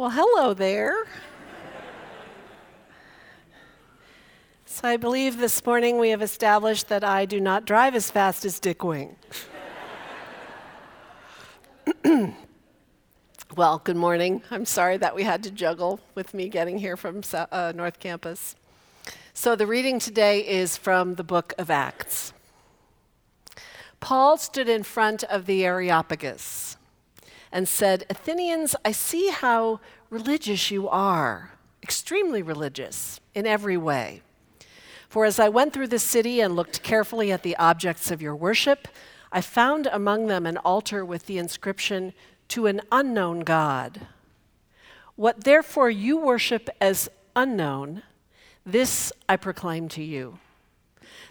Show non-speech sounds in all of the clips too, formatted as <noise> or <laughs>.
Well, hello there. so, I believe this morning we have established that I do not drive as fast as Dick Wing. <clears throat> well, good morning. I'm sorry that we had to juggle with me getting here from uh, North Campus. So, the reading today is from the book of Acts. Paul stood in front of the Areopagus and said, Athenians, I see how religious you are, extremely religious in every way. For as I went through the city and looked carefully at the objects of your worship, I found among them an altar with the inscription, To an unknown God. What therefore you worship as unknown, this I proclaim to you.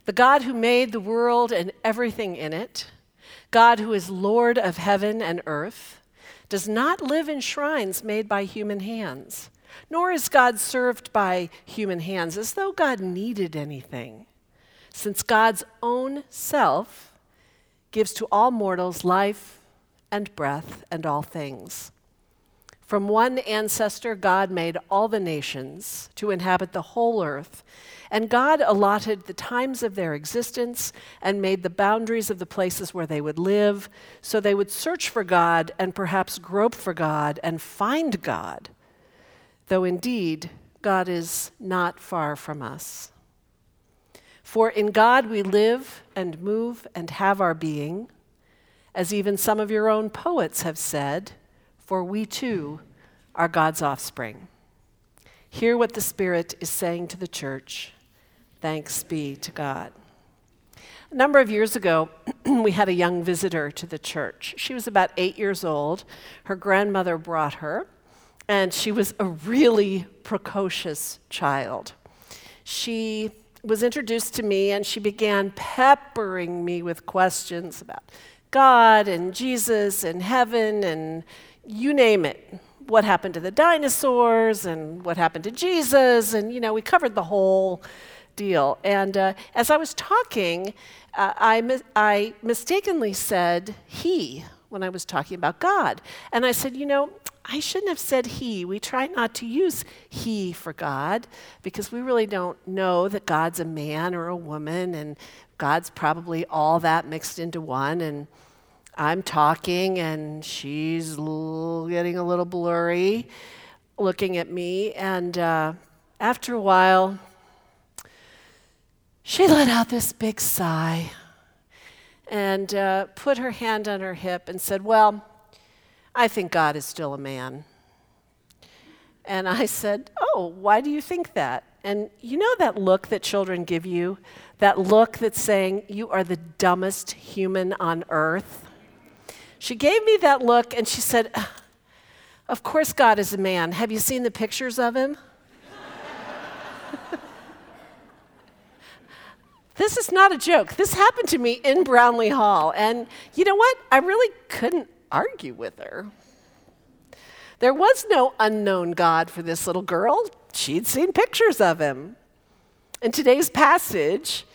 The God who made the world and everything in it, God who is Lord of heaven and earth, does not live in shrines made by human hands, nor is God served by human hands as though God needed anything, since God's own self gives to all mortals life and breath and all things. From one ancestor, God made all the nations to inhabit the whole earth and God allotted the times of their existence and made the boundaries of the places where they would live, so they would search for God and perhaps grope for God and find God, though indeed God is not far from us. For in God we live and move and have our being, as even some of your own poets have said, for we too are God's offspring. Hear what the Spirit is saying to the church. Thanks be to God. A number of years ago, <clears throat> we had a young visitor to the church. She was about eight years old. Her grandmother brought her, and she was a really precocious child. She was introduced to me, and she began peppering me with questions about God and Jesus and heaven and you name it. What happened to the dinosaurs and what happened to Jesus? And, you know, we covered the whole deal. And uh, as I was talking, uh, I, mi- I mistakenly said he when I was talking about God. And I said, you know, I shouldn't have said he. We try not to use he for God because we really don't know that God's a man or a woman, and God's probably all that mixed into one. And I'm talking, and she's getting a little blurry looking at me. And uh, after a while, she let out this big sigh and uh, put her hand on her hip and said, Well, I think God is still a man. And I said, Oh, why do you think that? And you know that look that children give you? That look that's saying, You are the dumbest human on earth? She gave me that look and she said, Of course, God is a man. Have you seen the pictures of him? <laughs> This is not a joke. This happened to me in Brownlee Hall. And you know what? I really couldn't argue with her. There was no unknown God for this little girl. She'd seen pictures of him. In today's passage,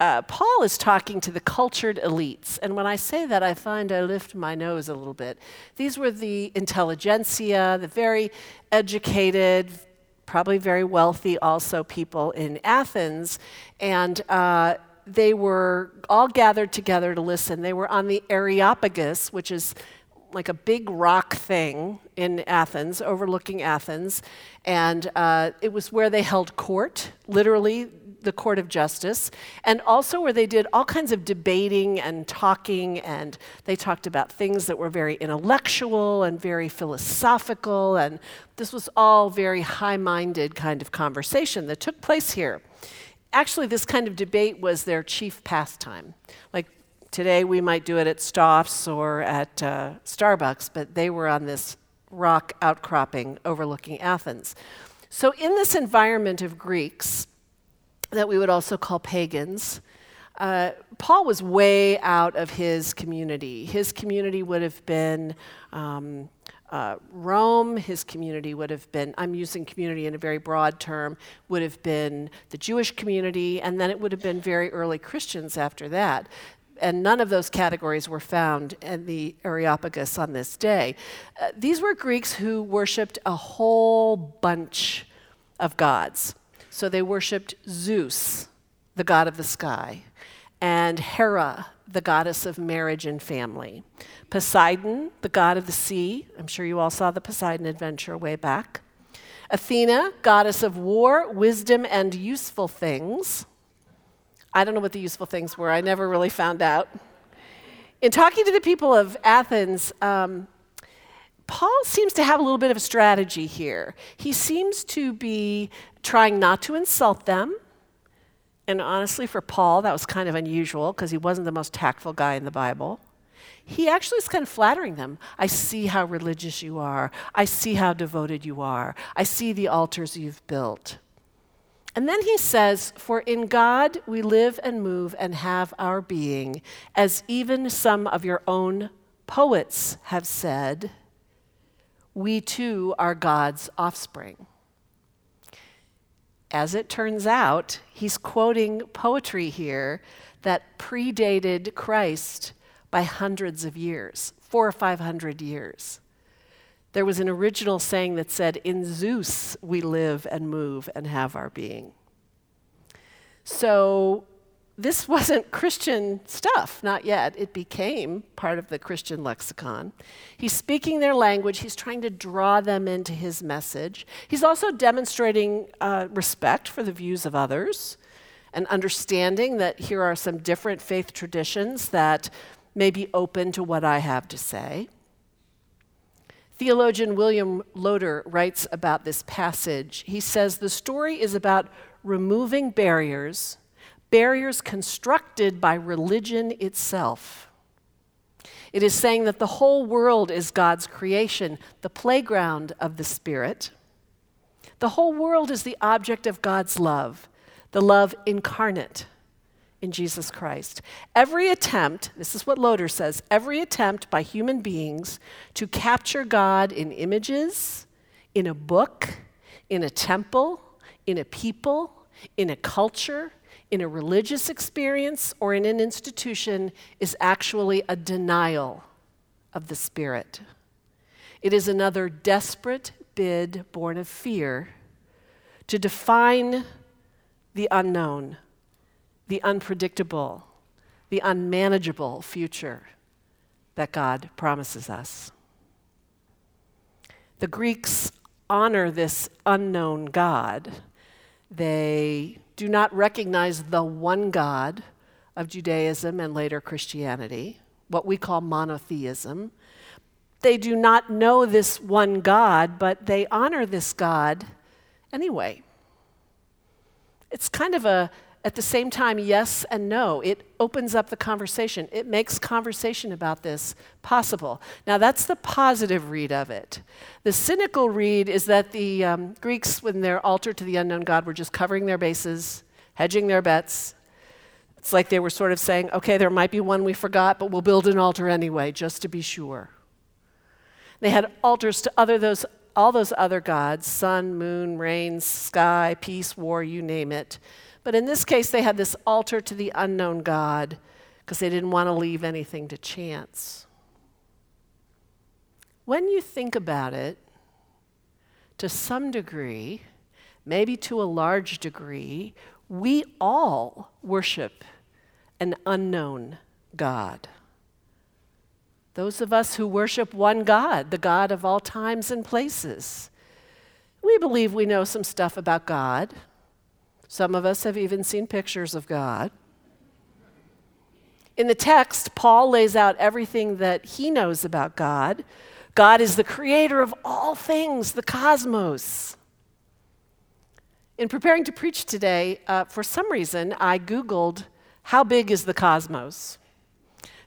uh, Paul is talking to the cultured elites. And when I say that, I find I lift my nose a little bit. These were the intelligentsia, the very educated, probably very wealthy also people in Athens, and uh, they were all gathered together to listen. They were on the Areopagus, which is like a big rock thing in Athens, overlooking Athens. And uh, it was where they held court, literally the court of justice, and also where they did all kinds of debating and talking. And they talked about things that were very intellectual and very philosophical. And this was all very high minded kind of conversation that took place here. Actually, this kind of debate was their chief pastime. Like Today we might do it at Stauf's or at uh, Starbucks, but they were on this rock outcropping overlooking Athens. So, in this environment of Greeks that we would also call pagans, uh, Paul was way out of his community. His community would have been um, uh, Rome, his community would have been, I'm using community in a very broad term, would have been the Jewish community, and then it would have been very early Christians after that and none of those categories were found in the Areopagus on this day. Uh, these were Greeks who worshiped a whole bunch of gods. So they worshiped Zeus, the god of the sky, and Hera, the goddess of marriage and family, Poseidon, the god of the sea. I'm sure you all saw the Poseidon adventure way back. Athena, goddess of war, wisdom, and useful things. I don't know what the useful things were, I never really found out. In talking to the people of Athens, um, Paul seems to have a little bit of a strategy here. He seems to be trying not to insult them. And honestly, for Paul, that was kind of unusual because he wasn't the most tactful guy in the Bible. He actually is kind of flattering them. I see how religious you are. I see how devoted you are. I see the altars you've built. And then he says, For in God we live and move and have our being, as even some of your own poets have said, we too are God's offspring. As it turns out, he's quoting poetry here that predated Christ by hundreds of years, four or five hundred years. There was an original saying that said, In Zeus we live and move and have our being. So this wasn't Christian stuff, not yet. It became part of the Christian lexicon. He's speaking their language, he's trying to draw them into his message. He's also demonstrating uh, respect for the views of others and understanding that here are some different faith traditions that may be open to what I have to say. Theologian William Loader writes about this passage. He says the story is about removing barriers, barriers constructed by religion itself. It is saying that the whole world is God's creation, the playground of the Spirit. The whole world is the object of God's love, the love incarnate in Jesus Christ. Every attempt, this is what Loader says, every attempt by human beings to capture God in images, in a book, in a temple, in a people, in a culture, in a religious experience, or in an institution is actually a denial of the Spirit. It is another desperate bid born of fear to define the unknown the unpredictable, the unmanageable future that God promises us. The Greeks honor this unknown God. They do not recognize the one God of Judaism and later Christianity, what we call monotheism. They do not know this one God, but they honor this God anyway. It's kind of a at the same time, yes and no. It opens up the conversation. It makes conversation about this possible. Now, that's the positive read of it. The cynical read is that the um, Greeks, when their altar to the unknown God, were just covering their bases, hedging their bets. It's like they were sort of saying, okay, there might be one we forgot, but we'll build an altar anyway, just to be sure. They had altars to other those, all those other gods sun, moon, rain, sky, peace, war, you name it. But in this case, they had this altar to the unknown God because they didn't want to leave anything to chance. When you think about it, to some degree, maybe to a large degree, we all worship an unknown God. Those of us who worship one God, the God of all times and places. We believe we know some stuff about God. Some of us have even seen pictures of God. In the text, Paul lays out everything that he knows about God. God is the creator of all things, the cosmos. In preparing to preach today, uh, for some reason, I Googled, How big is the cosmos?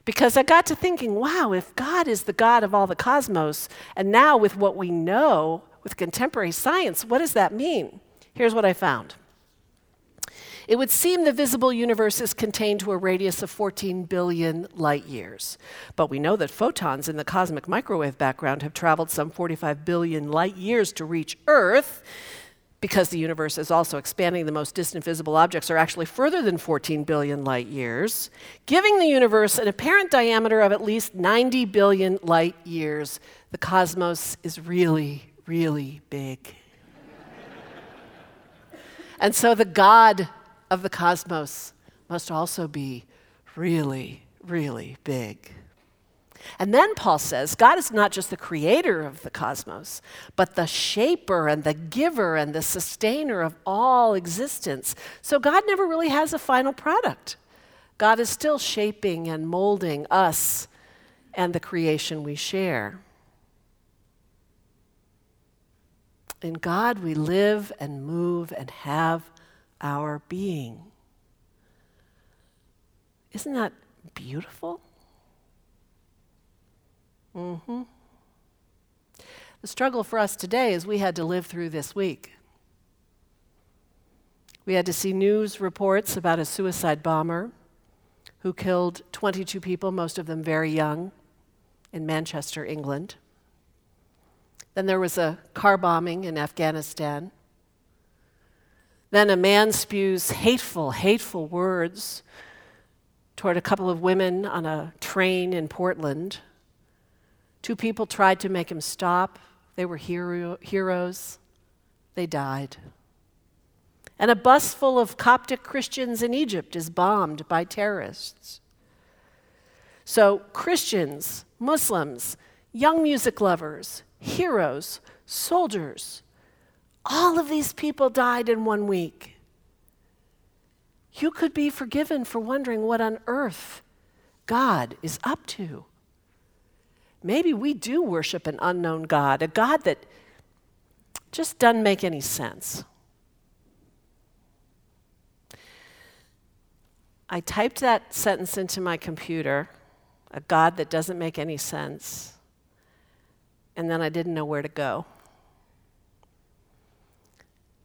Because I got to thinking, wow, if God is the God of all the cosmos, and now with what we know with contemporary science, what does that mean? Here's what I found it would seem the visible universe is contained to a radius of 14 billion light years. But we know that photons in the cosmic microwave background have traveled some 45 billion light years to reach Earth. because the universe is also expanding, the most distant visible objects are actually further than 14 billion light years, giving the universe an apparent diameter of at least 90 billion light years. The cosmos is really, really big. and so the God of the cosmos must also be really, really big. And then Paul says God is not just the creator of the cosmos, but the shaper and the giver and the sustainer of all existence. So God never really has a final product. God is still shaping and molding us and the creation we share. In God, we live and move and have our being. Isn't that beautiful? Mm-hmm. The struggle for us today is we had to live through this week. We had to see news reports about a suicide bomber who killed 22 people, most of them very young, in Manchester, England. Then there was a car bombing in Afghanistan. Then a man spews hateful, hateful words toward a couple of women on a train in Portland. Two people tried to make him stop. They were hero- heroes. They died. And a bus full of Coptic Christians in Egypt is bombed by terrorists. So, Christians, Muslims, young music lovers, heroes, soldiers, all of these people died in one week. You could be forgiven for wondering what on earth God is up to maybe we do worship an unknown God, a God that just doesn't make any sense. I typed that sentence into my computer, a God that doesn't make any sense, and then I didn't know where to go.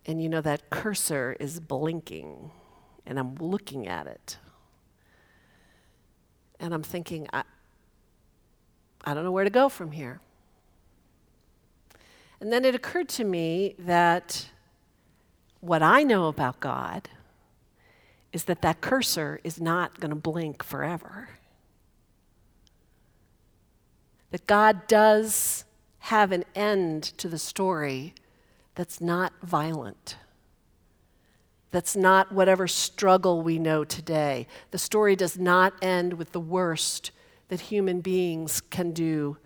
And you know, that cursor is blinking, and I'm looking at it. And I'm thinking, I, I don't know where to go from here. And then it occurred to me that what I know about God is that that cursor is not going to blink forever. That God does have an end to the story that's not violent. That's not whatever struggle we know today. The story does not end with the worst that human beings can do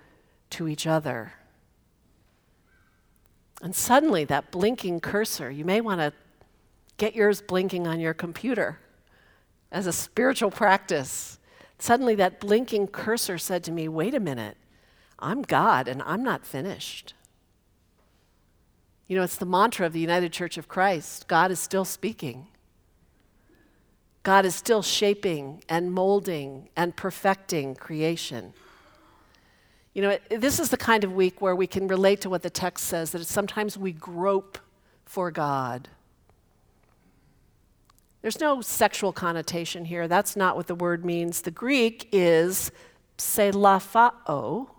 to each other. And suddenly, that blinking cursor, you may want to get yours blinking on your computer as a spiritual practice. Suddenly, that blinking cursor said to me, Wait a minute, I'm God and I'm not finished. You know, it's the mantra of the United Church of Christ God is still speaking. God is still shaping and molding and perfecting creation. You know, this is the kind of week where we can relate to what the text says that sometimes we grope for God. There's no sexual connotation here. That's not what the word means. The Greek is pselaphao,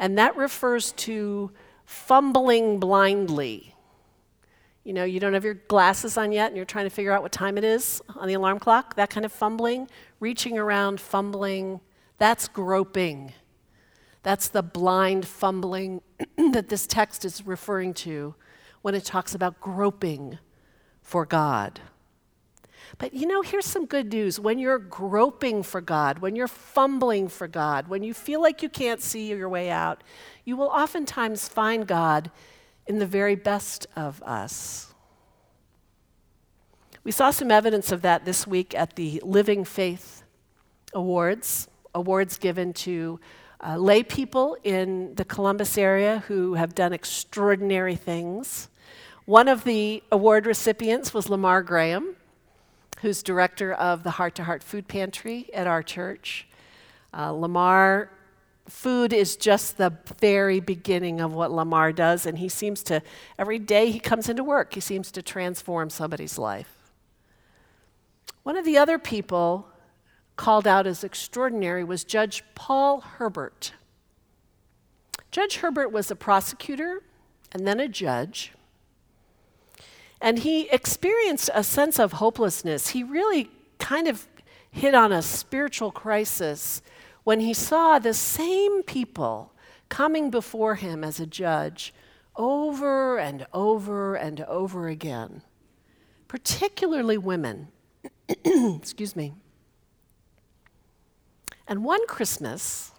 and that refers to fumbling blindly you know, you don't have your glasses on yet and you're trying to figure out what time it is on the alarm clock, that kind of fumbling, reaching around, fumbling, that's groping. That's the blind fumbling <clears throat> that this text is referring to when it talks about groping for God. But you know, here's some good news. When you're groping for God, when you're fumbling for God, when you feel like you can't see your way out, you will oftentimes find God in the very best of us. We saw some evidence of that this week at the Living Faith Awards, awards given to uh, lay people in the Columbus area who have done extraordinary things. One of the award recipients was Lamar Graham, who's director of the Heart to Heart Food Pantry at our church. Uh, Lamar food is just the very beginning of what Lamar does, and he seems to, every day he comes into work, he seems to transform somebody's life. One of the other people called out as extraordinary was Judge Paul Herbert. Judge Herbert was a prosecutor and then a judge. And he experienced a sense of hopelessness. He really kind of hit on a spiritual crisis when he saw the same people coming before him as a judge over and over and over again, particularly women. <clears throat> Excuse me. And one Christmas,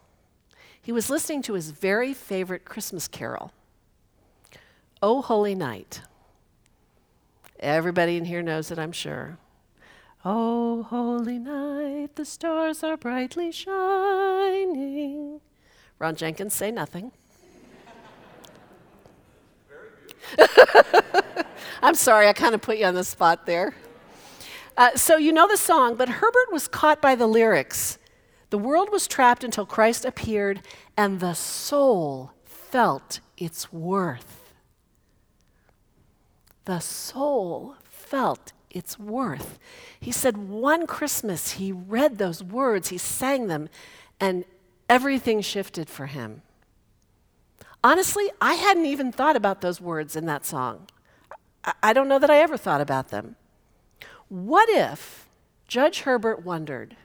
he was listening to his very favorite Christmas carol, O Holy Night. Everybody in here knows it, I'm sure. Oh, holy night, the stars are brightly shining. Ron Jenkins, say nothing. <laughs> I'm sorry, I kind of put you on the spot there. Uh, so you know the song, but Herbert was caught by the lyrics. The world was trapped until Christ appeared, and the soul felt its worth. The soul felt its worth. He said one Christmas he read those words, he sang them, and everything shifted for him. Honestly, I hadn't even thought about those words in that song. I don't know that I ever thought about them. What if Judge Herbert wondered,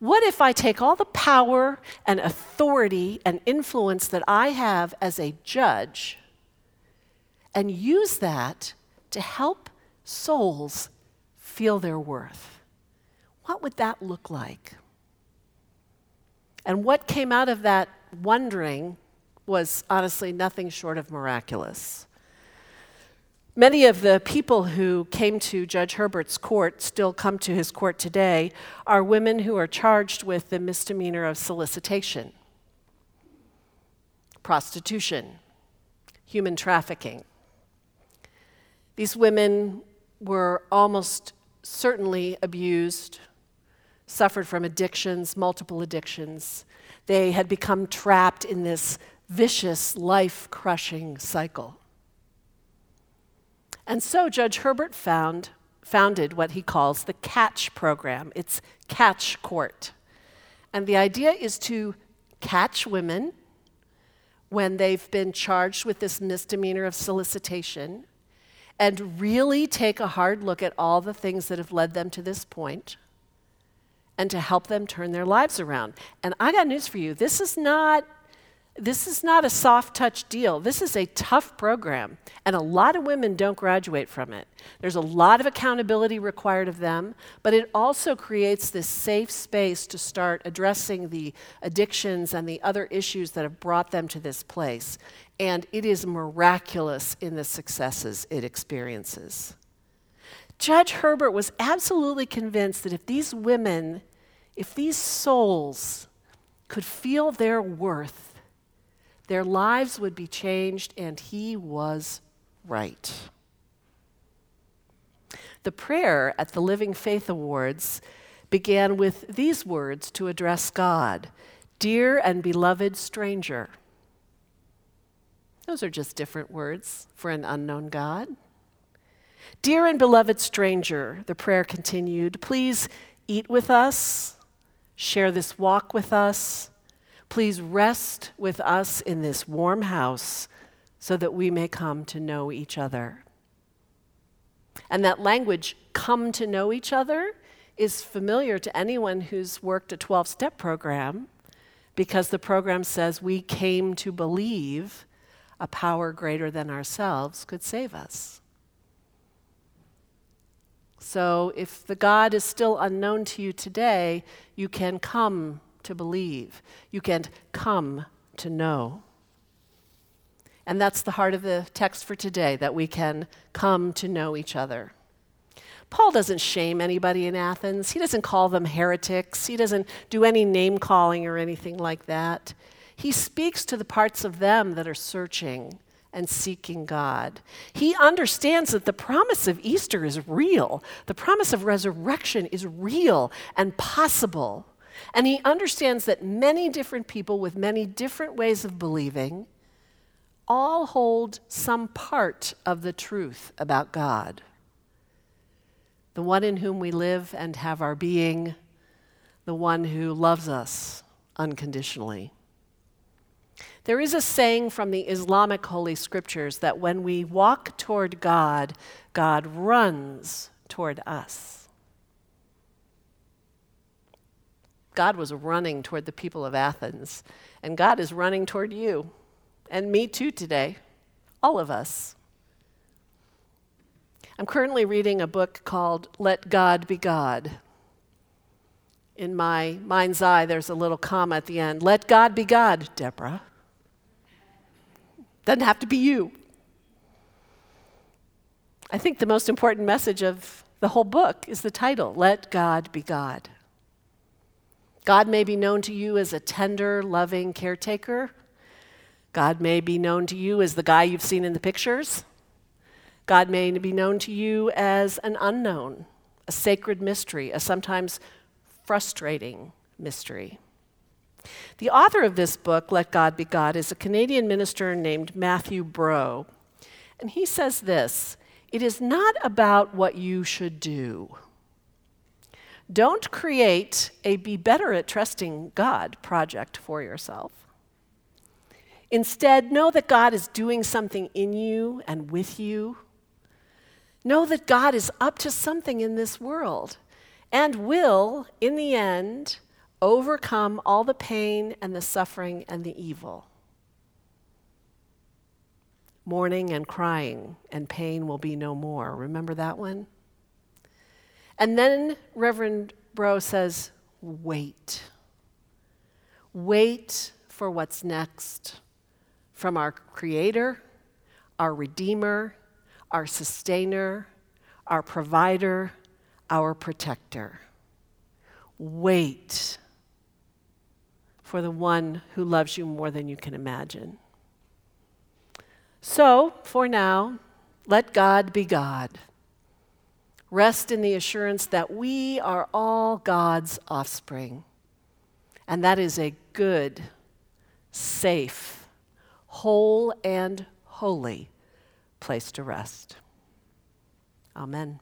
what if I take all the power and authority and influence that I have as a judge and use that to help souls feel their worth? What would that look like? And what came out of that wondering was honestly nothing short of miraculous. Many of the people who came to Judge Herbert's court, still come to his court today, are women who are charged with the misdemeanor of solicitation, prostitution, human trafficking. These women were almost certainly abused, suffered from addictions, multiple addictions. They had become trapped in this vicious, life crushing cycle. And so Judge Herbert found, founded what he calls the Catch Program. It's Catch Court. And the idea is to catch women when they've been charged with this misdemeanor of solicitation and really take a hard look at all the things that have led them to this point and to help them turn their lives around. And I got news for you this is not this is not a soft touch deal. This is a tough program, and a lot of women don't graduate from it. There's a lot of accountability required of them, but it also creates this safe space to start addressing the addictions and the other issues that have brought them to this place. And it is miraculous in the successes it experiences. Judge Herbert was absolutely convinced that if these women, if these souls could feel their worth, their lives would be changed, and he was right. The prayer at the Living Faith Awards began with these words to address God Dear and beloved stranger. Those are just different words for an unknown God. Dear and beloved stranger, the prayer continued, please eat with us, share this walk with us, Please rest with us in this warm house so that we may come to know each other. And that language, come to know each other, is familiar to anyone who's worked a 12 step program because the program says we came to believe a power greater than ourselves could save us. So, if the God is still unknown to you today, you can come to believe. You can come to know. And that's the heart of the text for today that we can come to know each other. Paul doesn't shame anybody in Athens. He doesn't call them heretics. He doesn't do any name calling or anything like that. He speaks to the parts of them that are searching and seeking God. He understands that the promise of Easter is real, the promise of resurrection is real and possible. And he understands that many different people with many different ways of believing all hold some part of the truth about God. The one in whom we live and have our being, the one who loves us unconditionally. There is a saying from the Islamic Holy Scriptures that when we walk toward God, God runs toward us. God was running toward the people of Athens, and God is running toward you, and me too today, all of us. I'm currently reading a book called Let God Be God. In my mind's eye, there's a little comma at the end. Let God be God, Deborah. Doesn't have to be you. I think the most important message of the whole book is the title Let God Be God. God may be known to you as a tender, loving caretaker. God may be known to you as the guy you've seen in the pictures. God may be known to you as an unknown, a sacred mystery, a sometimes frustrating mystery. The author of this book, Let God Be God, is a Canadian minister named Matthew Bro. And he says this It is not about what you should do. Don't create a be better at trusting God project for yourself. Instead, know that God is doing something in you and with you. Know that God is up to something in this world and will, in the end, overcome all the pain and the suffering and the evil. Mourning and crying and pain will be no more. Remember that one? And then Reverend Bro says, wait. Wait for what's next from our Creator, our Redeemer, our Sustainer, our Provider, our Protector. Wait for the one who loves you more than you can imagine. So, for now, let God be God. Rest in the assurance that we are all God's offspring. And that is a good, safe, whole, and holy place to rest. Amen.